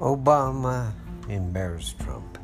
Obama embarrassed Trump.